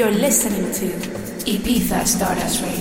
You're listening to Ibiza Stardust Radio.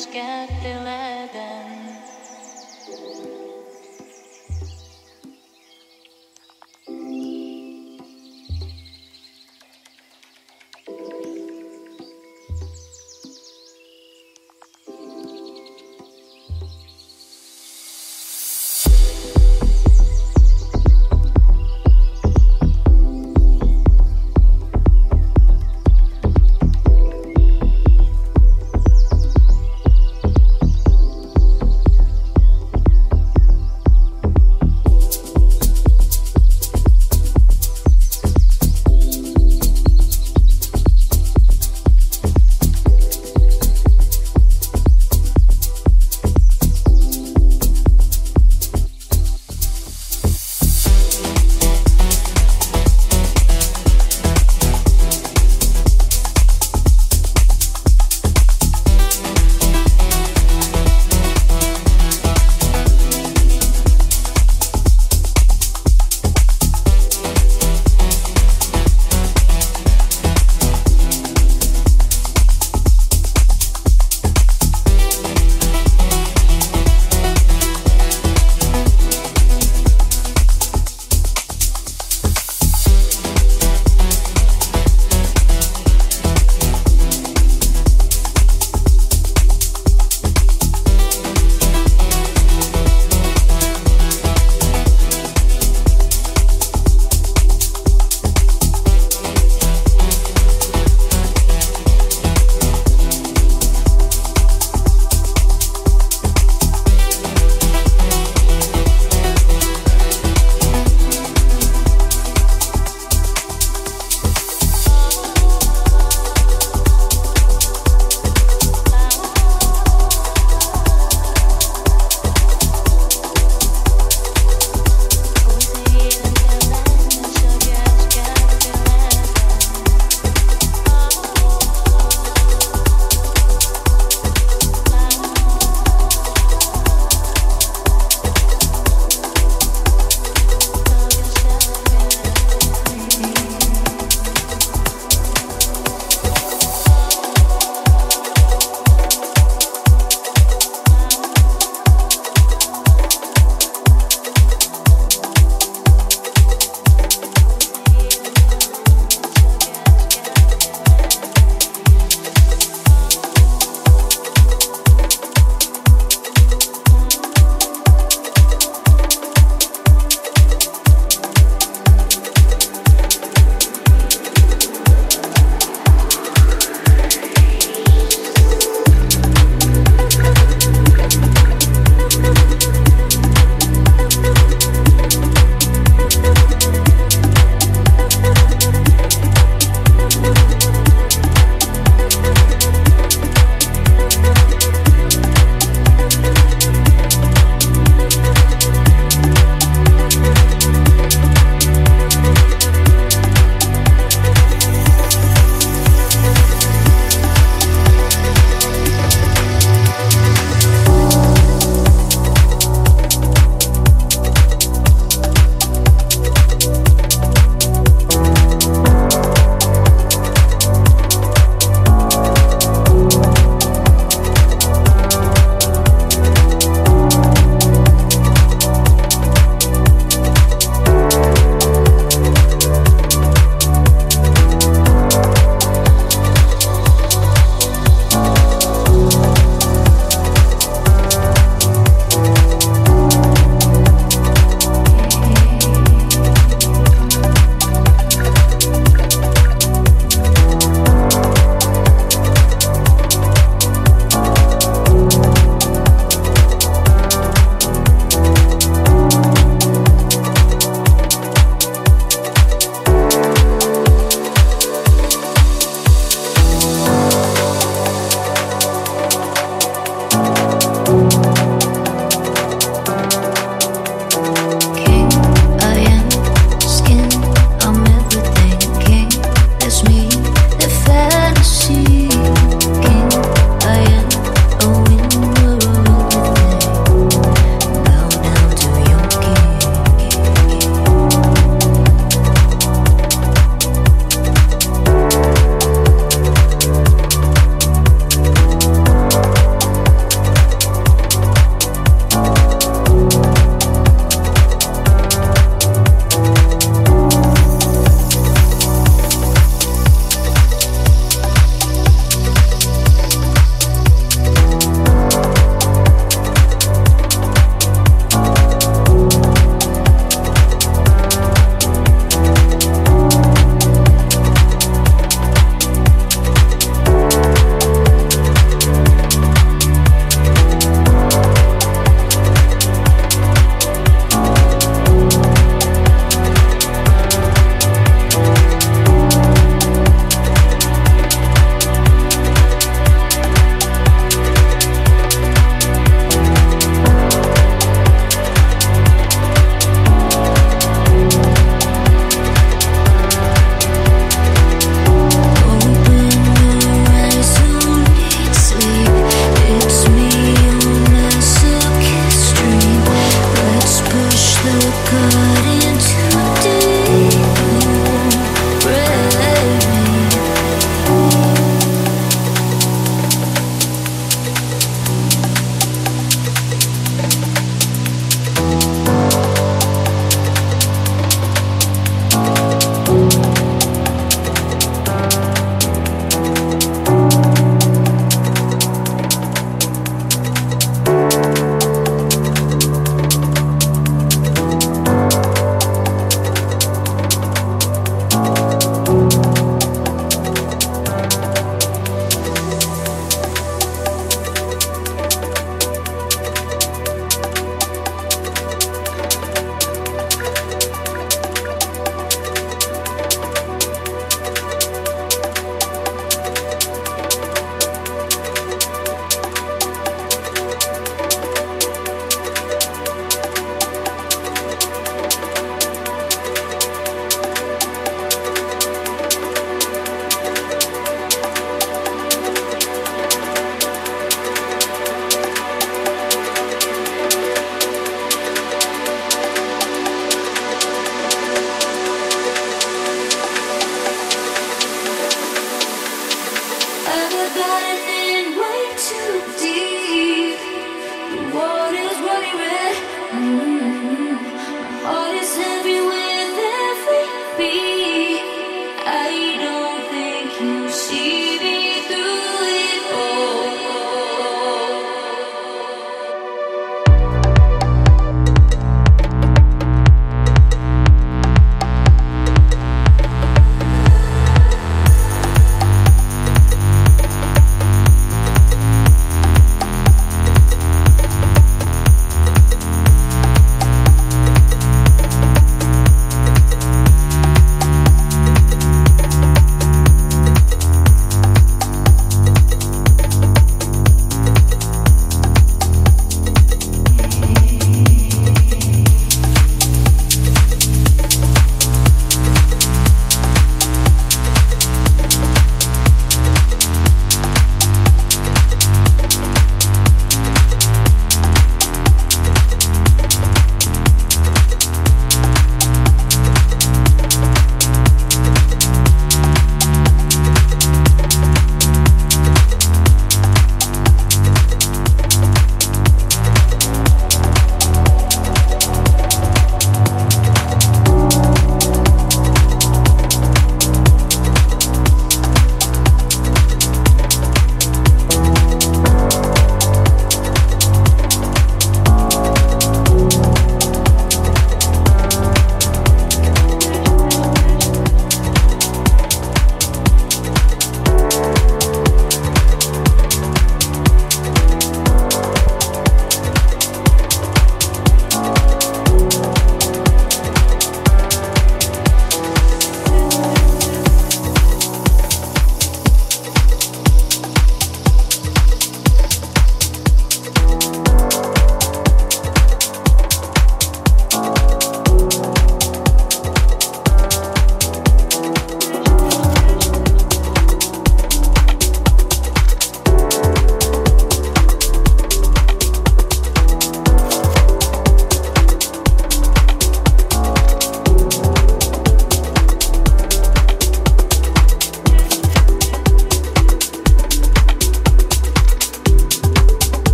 Och